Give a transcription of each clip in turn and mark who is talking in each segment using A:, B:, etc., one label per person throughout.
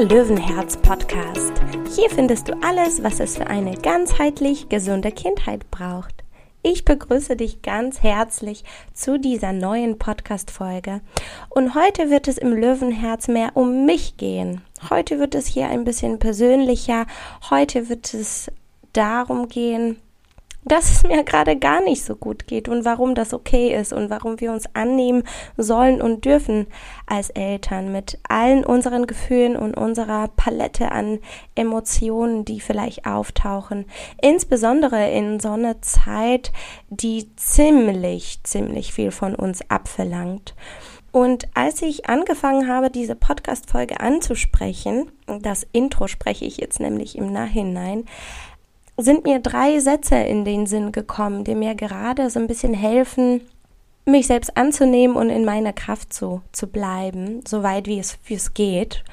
A: der Löwenherz Podcast. Hier findest du alles, was es für eine ganzheitlich gesunde Kindheit braucht. Ich begrüße dich ganz herzlich zu dieser neuen Podcast-Folge. Und heute wird es im Löwenherz mehr um mich gehen. Heute wird es hier ein bisschen persönlicher. Heute wird es darum gehen, dass es mir gerade gar nicht so gut geht und warum das okay ist und warum wir uns annehmen sollen und dürfen als Eltern mit allen unseren Gefühlen und unserer Palette an Emotionen, die vielleicht auftauchen. Insbesondere in so einer Zeit, die ziemlich, ziemlich viel von uns abverlangt. Und als ich angefangen habe, diese Podcast-Folge anzusprechen, das Intro spreche ich jetzt nämlich im Nachhinein, sind mir drei Sätze in den Sinn gekommen, die mir gerade so ein bisschen helfen, mich selbst anzunehmen und in meiner Kraft so zu bleiben, so weit wie es, wie geht.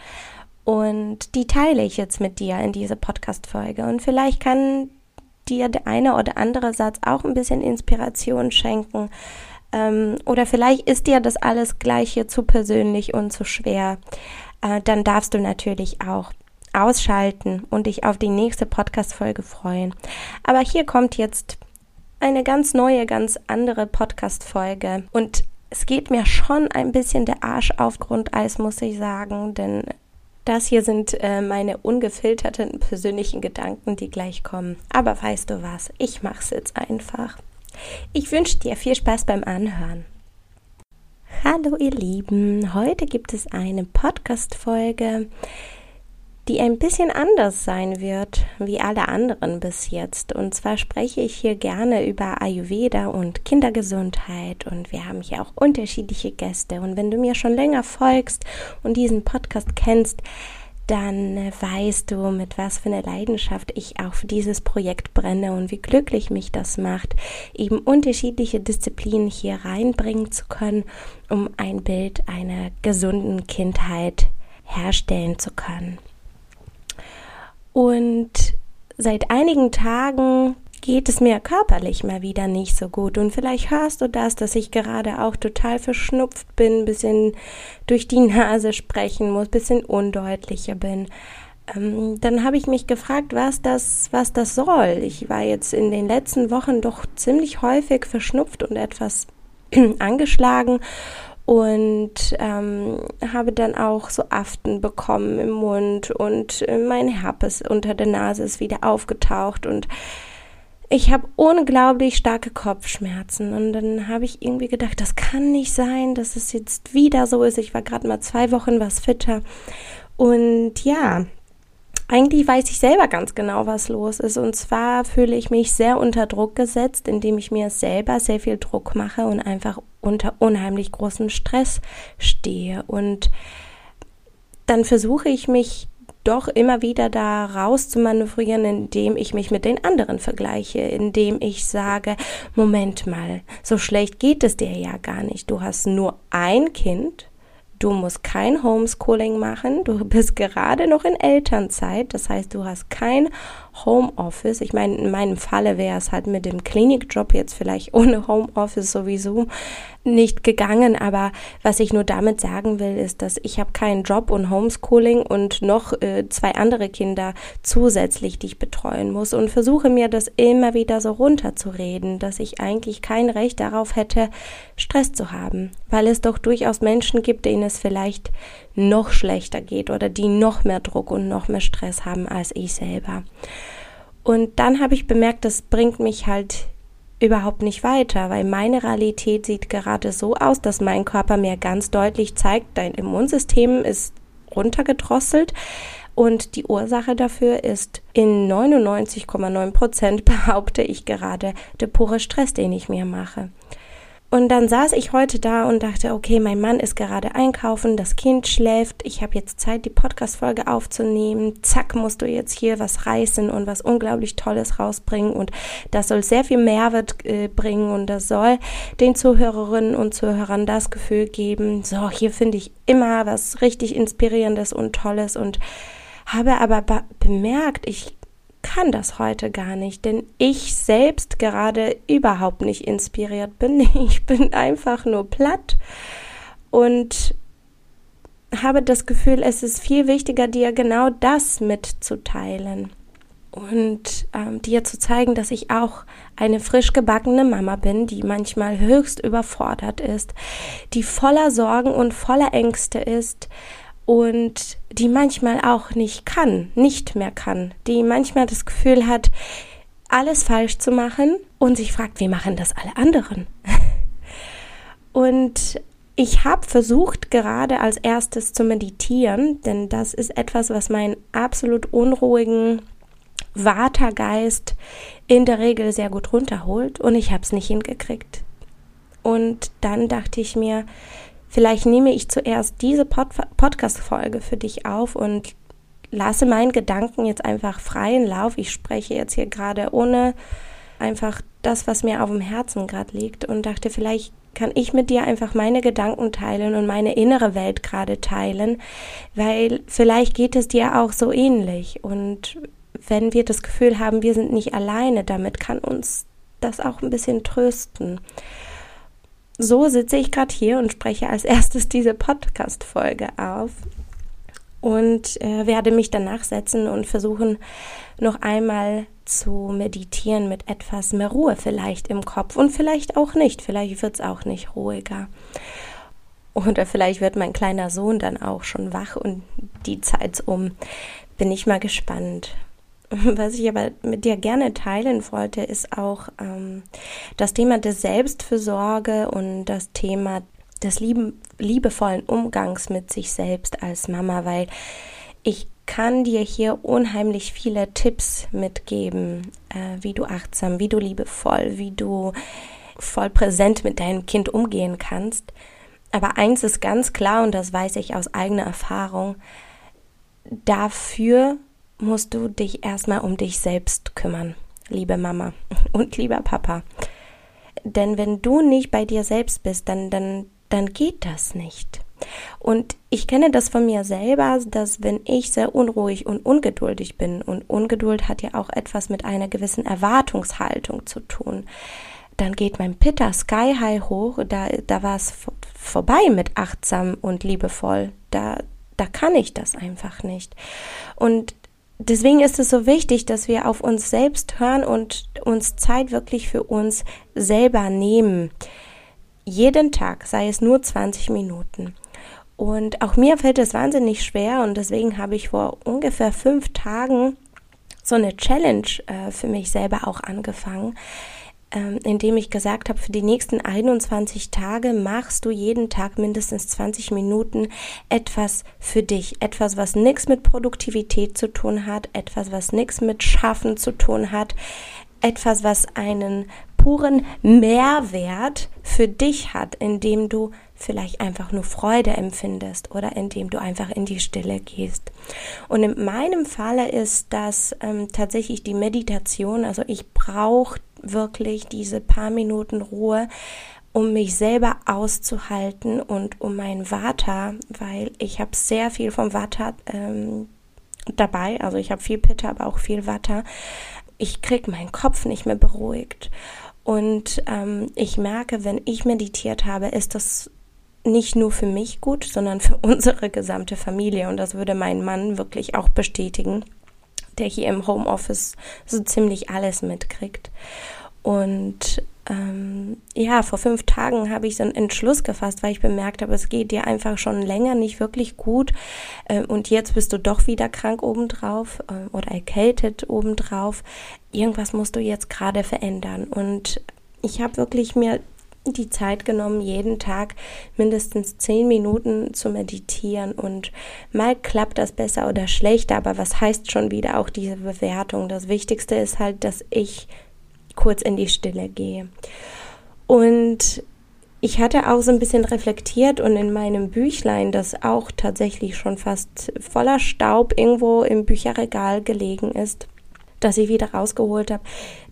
A: Und die teile ich jetzt mit dir in dieser Podcast-Folge. Und vielleicht kann dir der eine oder andere Satz auch ein bisschen Inspiration schenken. Ähm, oder vielleicht ist dir das alles gleiche zu persönlich und zu schwer. Äh, dann darfst du natürlich auch ausschalten und dich auf die nächste Podcast-Folge freuen. Aber hier kommt jetzt eine ganz neue, ganz andere Podcast-Folge und es geht mir schon ein bisschen der Arsch auf Grundeis, muss ich sagen, denn das hier sind äh, meine ungefilterten persönlichen Gedanken, die gleich kommen. Aber weißt du was? Ich mach's jetzt einfach. Ich wünsche dir viel Spaß beim Anhören. Hallo ihr Lieben, heute gibt es eine Podcast-Folge, die ein bisschen anders sein wird wie alle anderen bis jetzt. Und zwar spreche ich hier gerne über Ayurveda und Kindergesundheit und wir haben hier auch unterschiedliche Gäste. Und wenn du mir schon länger folgst und diesen Podcast kennst, dann weißt du, mit was für einer Leidenschaft ich auch für dieses Projekt brenne und wie glücklich mich das macht, eben unterschiedliche Disziplinen hier reinbringen zu können, um ein Bild einer gesunden Kindheit herstellen zu können. Und seit einigen Tagen geht es mir körperlich mal wieder nicht so gut. Und vielleicht hörst du das, dass ich gerade auch total verschnupft bin, bisschen durch die Nase sprechen muss, bisschen undeutlicher bin. Ähm, dann habe ich mich gefragt, was das, was das soll. Ich war jetzt in den letzten Wochen doch ziemlich häufig verschnupft und etwas angeschlagen und ähm, habe dann auch so Aften bekommen im Mund und äh, mein Herpes unter der Nase ist wieder aufgetaucht und ich habe unglaublich starke Kopfschmerzen und dann habe ich irgendwie gedacht, das kann nicht sein, dass es jetzt wieder so ist. Ich war gerade mal zwei Wochen was fitter und ja, eigentlich weiß ich selber ganz genau, was los ist. Und zwar fühle ich mich sehr unter Druck gesetzt, indem ich mir selber sehr viel Druck mache und einfach unter unheimlich großem Stress stehe. Und dann versuche ich mich doch immer wieder da raus zu manövrieren, indem ich mich mit den anderen vergleiche, indem ich sage, Moment mal, so schlecht geht es dir ja gar nicht. Du hast nur ein Kind Du musst kein Homeschooling machen. Du bist gerade noch in Elternzeit. Das heißt, du hast kein Homeoffice. Ich meine, in meinem Falle wäre es halt mit dem Klinikjob jetzt vielleicht ohne Homeoffice sowieso nicht gegangen. Aber was ich nur damit sagen will, ist, dass ich habe keinen Job und Homeschooling und noch äh, zwei andere Kinder zusätzlich, die ich betreuen muss und versuche mir das immer wieder so runterzureden, dass ich eigentlich kein Recht darauf hätte, Stress zu haben, weil es doch durchaus Menschen gibt, denen es vielleicht noch schlechter geht oder die noch mehr Druck und noch mehr Stress haben als ich selber. Und dann habe ich bemerkt, das bringt mich halt überhaupt nicht weiter, weil meine Realität sieht gerade so aus, dass mein Körper mir ganz deutlich zeigt, dein Immunsystem ist runtergedrosselt und die Ursache dafür ist in 99,9 Prozent behaupte ich gerade der pure Stress, den ich mir mache. Und dann saß ich heute da und dachte, okay, mein Mann ist gerade einkaufen, das Kind schläft, ich habe jetzt Zeit, die Podcast-Folge aufzunehmen. Zack, musst du jetzt hier was reißen und was unglaublich Tolles rausbringen. Und das soll sehr viel Mehrwert äh, bringen und das soll den Zuhörerinnen und Zuhörern das Gefühl geben, so, hier finde ich immer was richtig Inspirierendes und Tolles und habe aber bemerkt, ich kann das heute gar nicht, denn ich selbst gerade überhaupt nicht inspiriert bin. Ich bin einfach nur platt und habe das Gefühl, es ist viel wichtiger, dir genau das mitzuteilen und ähm, dir zu zeigen, dass ich auch eine frisch gebackene Mama bin, die manchmal höchst überfordert ist, die voller Sorgen und voller Ängste ist und die manchmal auch nicht kann, nicht mehr kann, die manchmal das Gefühl hat, alles falsch zu machen und sich fragt, wie machen das alle anderen? und ich habe versucht, gerade als erstes zu meditieren, denn das ist etwas, was meinen absolut unruhigen Watergeist in der Regel sehr gut runterholt und ich habe es nicht hingekriegt. Und dann dachte ich mir, vielleicht nehme ich zuerst diese Pod Podcast-Folge für dich auf und lasse meinen Gedanken jetzt einfach freien Lauf. Ich spreche jetzt hier gerade ohne einfach das, was mir auf dem Herzen gerade liegt und dachte, vielleicht kann ich mit dir einfach meine Gedanken teilen und meine innere Welt gerade teilen, weil vielleicht geht es dir auch so ähnlich. Und wenn wir das Gefühl haben, wir sind nicht alleine, damit kann uns das auch ein bisschen trösten. So sitze ich gerade hier und spreche als erstes diese Podcast-Folge auf und äh, werde mich danach setzen und versuchen, noch einmal zu meditieren mit etwas mehr Ruhe vielleicht im Kopf und vielleicht auch nicht. Vielleicht wird es auch nicht ruhiger. Oder vielleicht wird mein kleiner Sohn dann auch schon wach und die Zeit um. Bin ich mal gespannt. Was ich aber mit dir gerne teilen wollte, ist auch ähm, das Thema der Selbstfürsorge und das Thema des lieben, liebevollen Umgangs mit sich selbst als Mama, weil ich kann dir hier unheimlich viele Tipps mitgeben, äh, wie du achtsam, wie du liebevoll, wie du voll präsent mit deinem Kind umgehen kannst. Aber eins ist ganz klar und das weiß ich aus eigener Erfahrung, dafür musst du dich erstmal um dich selbst kümmern, liebe Mama und lieber Papa. Denn wenn du nicht bei dir selbst bist, dann, dann, dann geht das nicht. Und ich kenne das von mir selber, dass wenn ich sehr unruhig und ungeduldig bin, und Ungeduld hat ja auch etwas mit einer gewissen Erwartungshaltung zu tun, dann geht mein Pitter Sky High hoch, da, da war es vorbei mit achtsam und liebevoll. Da, da kann ich das einfach nicht. Und deswegen ist es so wichtig, dass wir auf uns selbst hören und uns Zeit wirklich für uns selber nehmen. Jeden Tag, sei es nur 20 Minuten. Und auch mir fällt es wahnsinnig schwer und deswegen habe ich vor ungefähr fünf Tagen so eine Challenge äh, für mich selber auch angefangen, ähm, indem ich gesagt habe, für die nächsten 21 Tage machst du jeden Tag mindestens 20 Minuten etwas für dich. Etwas, was nichts mit Produktivität zu tun hat, etwas, was nichts mit Schaffen zu tun hat, etwas, was einen puren Mehrwert für dich hat, indem du vielleicht einfach nur Freude empfindest oder indem du einfach in die Stille gehst. Und in meinem Falle ist das ähm, tatsächlich die Meditation. Also ich brauche wirklich diese paar Minuten Ruhe, um mich selber auszuhalten und um mein Vata, weil ich habe sehr viel vom Vata ähm, dabei. Also ich habe viel Pitta, aber auch viel Vata. Ich krieg meinen Kopf nicht mehr beruhigt. Und ähm, ich merke, wenn ich meditiert habe, ist das nicht nur für mich gut, sondern für unsere gesamte Familie. Und das würde mein Mann wirklich auch bestätigen, der hier im Homeoffice so ziemlich alles mitkriegt. Und ähm, ja, vor fünf Tagen habe ich so einen Entschluss gefasst, weil ich bemerkt habe, es geht dir einfach schon länger nicht wirklich gut. Äh, und jetzt bist du doch wieder krank obendrauf äh, oder erkältet obendrauf. Irgendwas musst du jetzt gerade verändern. Und ich habe wirklich mir die Zeit genommen, jeden Tag mindestens zehn Minuten zu meditieren und mal klappt das besser oder schlechter, aber was heißt schon wieder auch diese Bewertung? Das Wichtigste ist halt, dass ich kurz in die Stille gehe. Und ich hatte auch so ein bisschen reflektiert und in meinem Büchlein, das auch tatsächlich schon fast voller Staub irgendwo im Bücherregal gelegen ist, das ich wieder rausgeholt habe,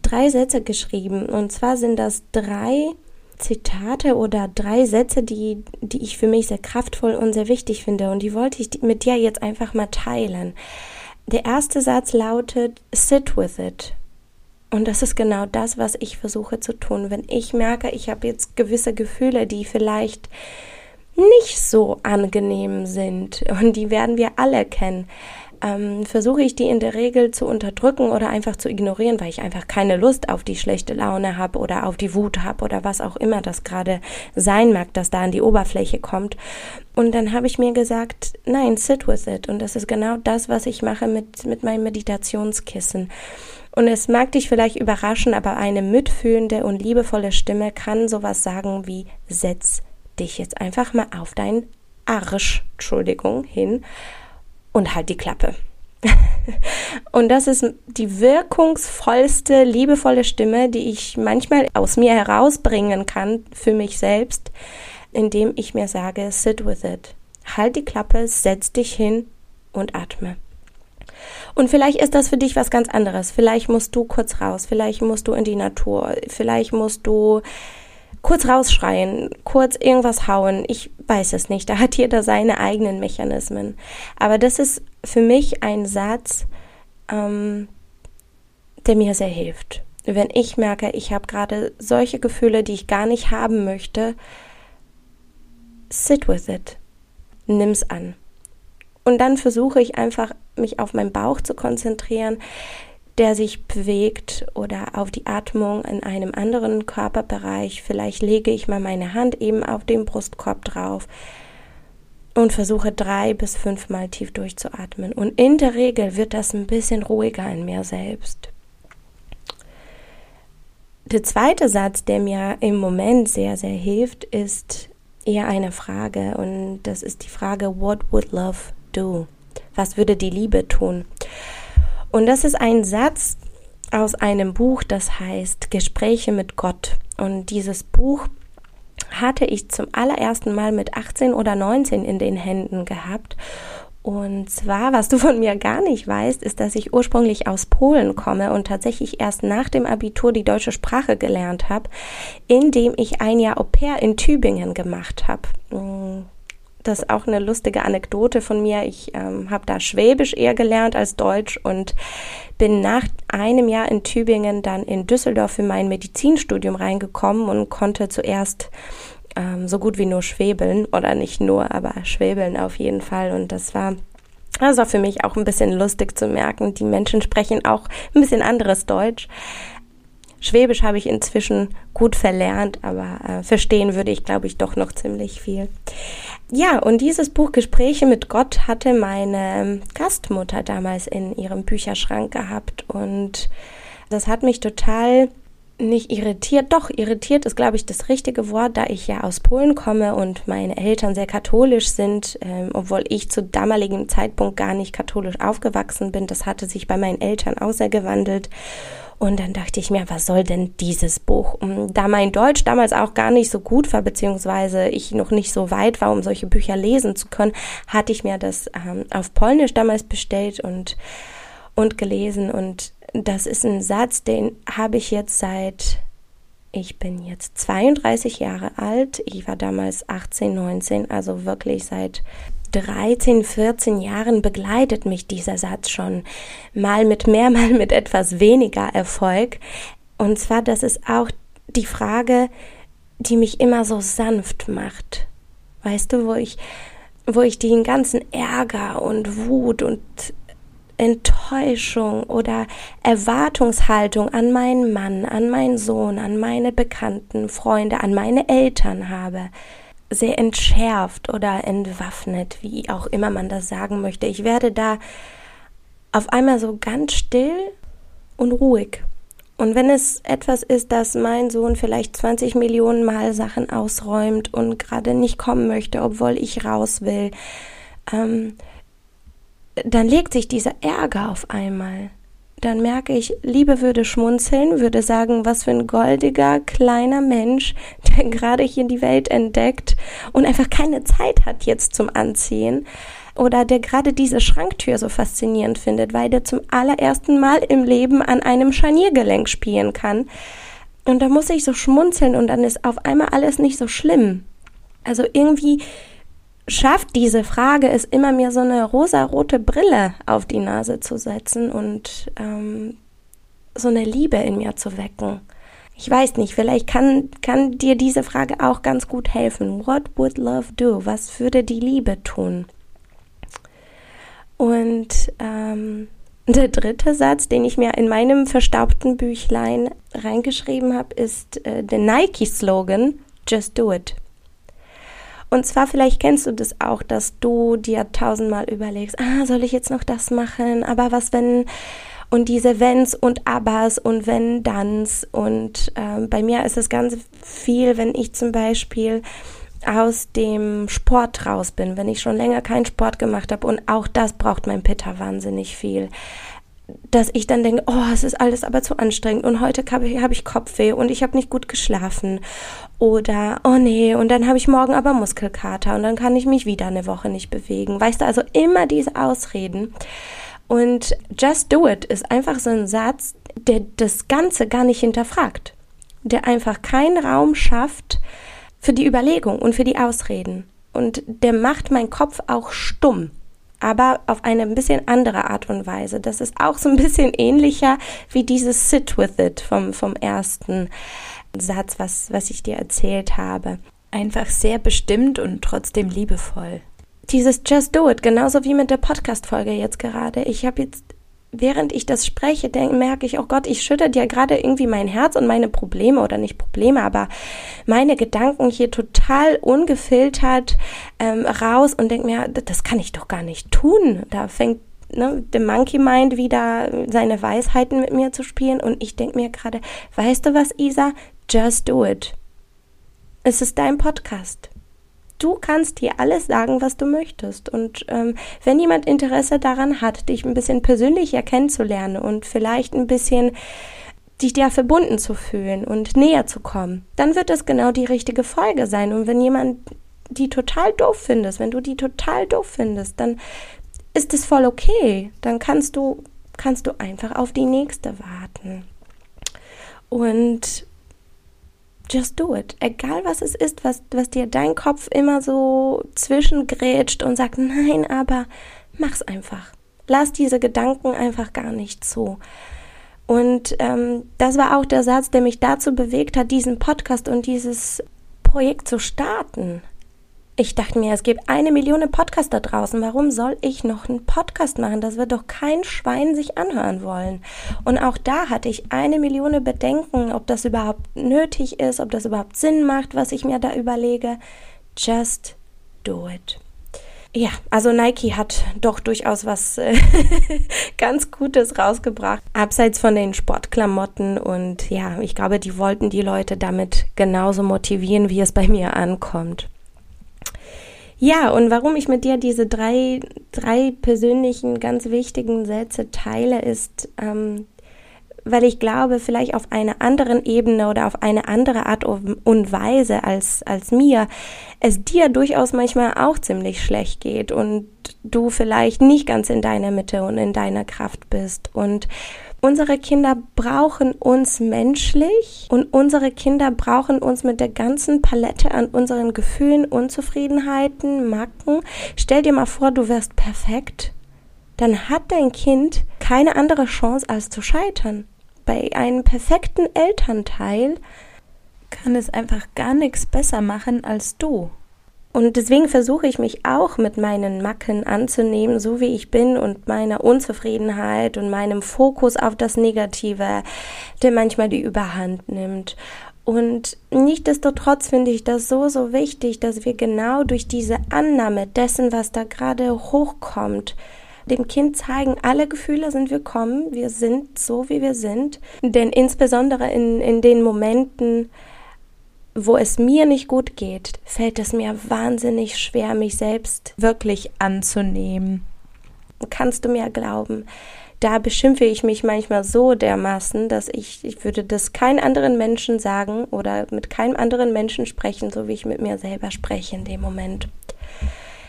A: drei Sätze geschrieben. Und zwar sind das drei Zitate oder drei Sätze, die, die ich für mich sehr kraftvoll und sehr wichtig finde. Und die wollte ich mit dir jetzt einfach mal teilen. Der erste Satz lautet, sit with it. Und das ist genau das, was ich versuche zu tun. Wenn ich merke, ich habe jetzt gewisse Gefühle, die vielleicht nicht so angenehm sind. Und die werden wir alle kennen ähm, versuche ich die in der Regel zu unterdrücken oder einfach zu ignorieren, weil ich einfach keine Lust auf die schlechte Laune habe oder auf die Wut habe oder was auch immer das gerade sein mag, dass da an die Oberfläche kommt. Und dann habe ich mir gesagt, nein, sit with it. Und das ist genau das, was ich mache mit, mit meinem Meditationskissen. Und es mag dich vielleicht überraschen, aber eine mitfühlende und liebevolle Stimme kann sowas sagen wie, setz dich jetzt einfach mal auf deinen Arsch, Entschuldigung, hin und halt die Klappe. und das ist die wirkungsvollste, liebevolle Stimme, die ich manchmal aus mir herausbringen kann für mich selbst, indem ich mir sage, sit with it. Halt die Klappe, setz dich hin und atme. Und vielleicht ist das für dich was ganz anderes. Vielleicht musst du kurz raus, vielleicht musst du in die Natur, vielleicht musst du kurz rausschreien, kurz irgendwas hauen. Ich weiß es nicht. Da hat jeder seine eigenen Mechanismen. Aber das ist für mich ein Satz, ähm, der mir sehr hilft. Wenn ich merke, ich habe gerade solche Gefühle, die ich gar nicht haben möchte, sit with it. Nimm's an. Und dann versuche ich einfach, mich auf meinen Bauch zu konzentrieren, der sich bewegt oder auf die Atmung in einem anderen Körperbereich. Vielleicht lege ich mal meine Hand eben auf den Brustkorb drauf und versuche drei bis fünfmal tief durchzuatmen. Und in der Regel wird das ein bisschen ruhiger in mir selbst. Der zweite Satz, der mir im Moment sehr, sehr hilft, ist eher eine Frage und das ist die Frage, what would love do? Was würde die Liebe tun? Und das ist ein Satz aus einem Buch, das heißt Gespräche mit Gott. Und dieses Buch hatte ich zum allerersten Mal mit 18 oder 19 in den Händen gehabt. Und zwar, was du von mir gar nicht weißt, ist, dass ich ursprünglich aus Polen komme und tatsächlich erst nach dem Abitur die deutsche Sprache gelernt habe, indem ich ein Jahr Au pair in Tübingen gemacht habe. Das ist auch eine lustige Anekdote von mir. Ich ähm, habe da Schwäbisch eher gelernt als Deutsch und bin nach einem Jahr in Tübingen dann in Düsseldorf für mein Medizinstudium reingekommen und konnte zuerst ähm, so gut wie nur schwebeln oder nicht nur, aber schwebeln auf jeden Fall. Und das war also für mich auch ein bisschen lustig zu merken. Die Menschen sprechen auch ein bisschen anderes Deutsch. Schwäbisch habe ich inzwischen gut verlernt, aber äh, verstehen würde ich, glaube ich, doch noch ziemlich viel. Ja, und dieses Buch Gespräche mit Gott hatte meine Gastmutter damals in ihrem Bücherschrank gehabt und das hat mich total nicht irritiert, doch irritiert ist, glaube ich, das richtige Wort, da ich ja aus Polen komme und meine Eltern sehr katholisch sind, ähm, obwohl ich zu damaligem Zeitpunkt gar nicht katholisch aufgewachsen bin. Das hatte sich bei meinen Eltern außergewandelt. Und dann dachte ich mir, was soll denn dieses Buch? Da mein Deutsch damals auch gar nicht so gut war, beziehungsweise ich noch nicht so weit war, um solche Bücher lesen zu können, hatte ich mir das ähm, auf Polnisch damals bestellt und, und gelesen. Und das ist ein Satz, den habe ich jetzt seit, ich bin jetzt 32 Jahre alt. Ich war damals 18, 19, also wirklich seit 13, 14 Jahren begleitet mich dieser Satz schon. Mal mit mehr, mal mit etwas weniger Erfolg. Und zwar, das ist auch die Frage, die mich immer so sanft macht. Weißt du, wo ich, wo ich den ganzen Ärger und Wut und Enttäuschung oder Erwartungshaltung an meinen Mann, an meinen Sohn, an meine Bekannten, Freunde, an meine Eltern habe sehr entschärft oder entwaffnet, wie auch immer man das sagen möchte. Ich werde da auf einmal so ganz still und ruhig. Und wenn es etwas ist, dass mein Sohn vielleicht 20 Millionen Mal Sachen ausräumt und gerade nicht kommen möchte, obwohl ich raus will, ähm, dann legt sich dieser Ärger auf einmal dann merke ich, Liebe würde schmunzeln, würde sagen, was für ein goldiger, kleiner Mensch, gerade hier die Welt entdeckt und einfach keine Zeit hat jetzt zum Anziehen. Oder der gerade diese Schranktür so faszinierend findet, weil der zum allerersten Mal im Leben an einem Scharniergelenk spielen kann. Und da muss ich so schmunzeln und dann ist auf einmal alles nicht so schlimm. Also irgendwie schafft diese Frage es immer mir so eine rosarote Brille auf die Nase zu setzen und ähm, so eine Liebe in mir zu wecken. Ich weiß nicht, vielleicht kann, kann dir diese Frage auch ganz gut helfen. What would love do? Was würde die Liebe tun? Und ähm, der dritte Satz, den ich mir in meinem verstaubten Büchlein reingeschrieben habe, ist äh, der Nike-Slogan Just Do It. Und zwar, vielleicht kennst du das auch, dass du dir tausendmal überlegst, ah, soll ich jetzt noch das machen? Aber was, wenn und diese Wenns und Abbas und wenn Danns und äh, bei mir ist es ganz viel, wenn ich zum Beispiel aus dem Sport raus bin, wenn ich schon länger keinen Sport gemacht habe. Und auch das braucht mein Pitter wahnsinnig viel. Dass ich dann denke, oh, es ist alles aber zu anstrengend. Und heute habe ich, hab ich Kopfweh und ich habe nicht gut geschlafen. Oder oh nee und dann habe ich morgen aber Muskelkater und dann kann ich mich wieder eine Woche nicht bewegen. Weißt du, also immer diese Ausreden und just do it ist einfach so ein Satz, der das Ganze gar nicht hinterfragt, der einfach keinen Raum schafft, für die Überlegung und für die Ausreden. Und der macht meinen Kopf auch stumm, aber auf eine ein bisschen andere Art und Weise. Das ist auch so ein bisschen ähnlicher wie dieses Sit with it vom, vom ersten Satz, was, was ich dir erzählt habe.
B: Einfach sehr bestimmt und trotzdem liebevoll.
A: Dieses Just Do It, genauso wie mit der Podcast-Folge jetzt gerade. Ich habe jetzt während ich das spreche, denk, merke ich, oh Gott, ich schütte dir gerade irgendwie mein Herz und meine Probleme oder nicht Probleme, aber meine Gedanken hier total ungefiltert ähm, raus und denke mir, das kann ich doch gar nicht tun. Da fängt ne, der Monkey Mind wieder seine Weisheiten mit mir zu spielen und ich denke mir gerade, weißt du was, Isa? Just do it. Es ist dein Podcast du kannst dir alles sagen, was du möchtest. Und ähm, wenn jemand Interesse daran hat, dich ein bisschen persönlicher kennenzulernen und vielleicht ein bisschen dich dir verbunden zu fühlen und näher zu kommen, dann wird das genau die richtige Folge sein. Und wenn jemand die total doof findest, wenn du die total doof findest, dann ist es voll okay. Dann kannst du, kannst du einfach auf die nächste warten. Und just do it. Egal was es ist, was, was dir dein Kopf immer so zwischengrätscht und sagt, nein, aber mach's einfach. Lass diese Gedanken einfach gar nicht zu. Und ähm, das war auch der Satz, der mich dazu bewegt hat, diesen Podcast und dieses Projekt zu starten ich dachte mir, es gibt eine Million Podcasts da draußen. Warum soll ich noch einen Podcast machen? Das wird doch kein Schwein sich anhören wollen. Und auch da hatte ich eine Million Bedenken, ob das überhaupt nötig ist, ob das überhaupt Sinn macht, was ich mir da überlege. Just do it. Ja, also Nike hat doch durchaus was äh, ganz Gutes rausgebracht, abseits von den Sportklamotten. Und ja, ich glaube, die wollten die Leute damit genauso motivieren, wie es bei mir ankommt. Ja, und warum ich mit dir diese drei, drei persönlichen, ganz wichtigen Sätze teile, ist, ähm, weil ich glaube, vielleicht auf einer anderen Ebene oder auf eine andere Art und Weise als, als mir, es dir durchaus manchmal auch ziemlich schlecht geht und du vielleicht nicht ganz in deiner Mitte und in deiner Kraft bist. Und Unsere Kinder brauchen uns menschlich und unsere Kinder brauchen uns mit der ganzen Palette an unseren Gefühlen, Unzufriedenheiten, Macken. Stell dir mal vor, du wärst perfekt. Dann hat dein Kind keine andere Chance als zu scheitern. Bei einem perfekten Elternteil
B: kann es einfach gar nichts besser machen als du.
A: Und deswegen versuche ich mich auch mit meinen Macken anzunehmen, so wie ich bin und meiner Unzufriedenheit und meinem Fokus auf das Negative, der manchmal die Überhand nimmt. Und nichtdestotrotz finde ich das so, so wichtig, dass wir genau durch diese Annahme dessen, was da gerade hochkommt, dem Kind zeigen, alle Gefühle sind willkommen, wir sind so, wie wir sind. Denn insbesondere in, in den Momenten, wo es mir nicht gut geht, fällt es mir wahnsinnig schwer, mich selbst wirklich anzunehmen. Kannst du mir glauben? Da beschimpfe ich mich manchmal so dermaßen, dass ich, ich würde das keinen anderen Menschen sagen oder mit keinem anderen Menschen sprechen, so wie ich mit mir selber spreche in dem Moment.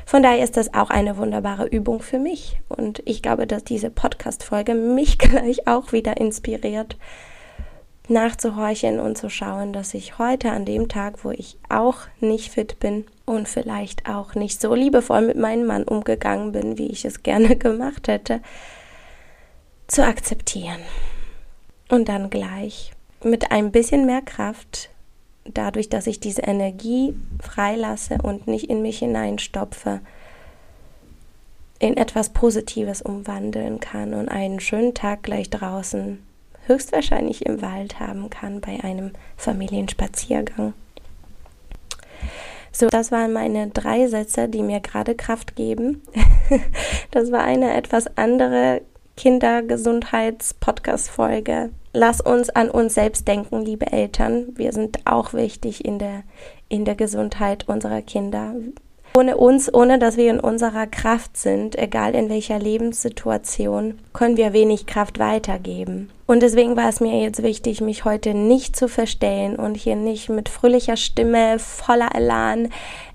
A: Von daher ist das auch eine wunderbare Übung für mich. Und ich glaube, dass diese Podcast-Folge mich gleich auch wieder inspiriert, nachzuhorchen und zu schauen, dass ich heute an dem Tag, wo ich auch nicht fit bin und vielleicht auch nicht so liebevoll mit meinem Mann umgegangen bin, wie ich es gerne gemacht hätte, zu akzeptieren. Und dann gleich mit ein bisschen mehr Kraft, dadurch, dass ich diese Energie freilasse und nicht in mich hineinstopfe, in etwas Positives umwandeln kann und einen schönen Tag gleich draußen, höchstwahrscheinlich im Wald haben kann bei einem Familienspaziergang. So, das waren meine drei Sätze, die mir gerade Kraft geben. das war eine etwas andere Kindergesundheits-Podcast-Folge. Lass uns an uns selbst denken, liebe Eltern. Wir sind auch wichtig in der, in der Gesundheit unserer Kinder. Ohne uns, ohne dass wir in unserer Kraft sind, egal in welcher Lebenssituation, können wir wenig Kraft weitergeben. Und deswegen war es mir jetzt wichtig, mich heute nicht zu verstellen und hier nicht mit fröhlicher Stimme, voller Elan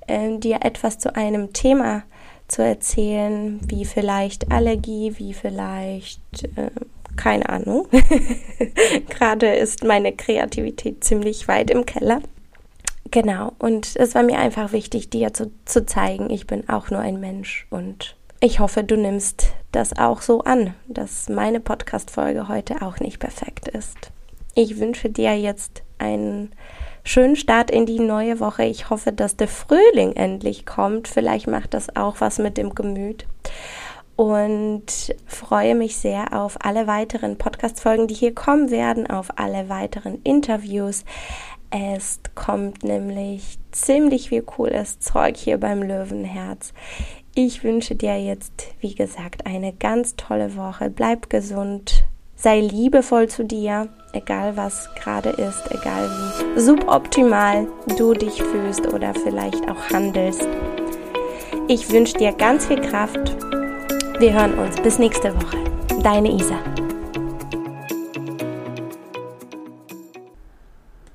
A: äh, dir etwas zu einem Thema zu erzählen, wie vielleicht Allergie, wie vielleicht, äh, keine Ahnung. Gerade ist meine Kreativität ziemlich weit im Keller. Genau, und es war mir einfach wichtig, dir zu, zu zeigen, ich bin auch nur ein Mensch und ich hoffe, du nimmst das auch so an, dass meine Podcast-Folge heute auch nicht perfekt ist. Ich wünsche dir jetzt einen schönen Start in die neue Woche. Ich hoffe, dass der Frühling endlich kommt. Vielleicht macht das auch was mit dem Gemüt. Und freue mich sehr auf alle weiteren Podcast-Folgen, die hier kommen werden, auf alle weiteren Interviews. Es kommt nämlich ziemlich viel cooles Zeug hier beim Löwenherz. Ich wünsche dir jetzt, wie gesagt, eine ganz tolle Woche. Bleib gesund, sei liebevoll zu dir, egal was gerade ist, egal wie suboptimal du dich fühlst oder vielleicht auch handelst. Ich wünsche dir ganz viel Kraft. Wir hören uns bis nächste Woche. Deine Isa.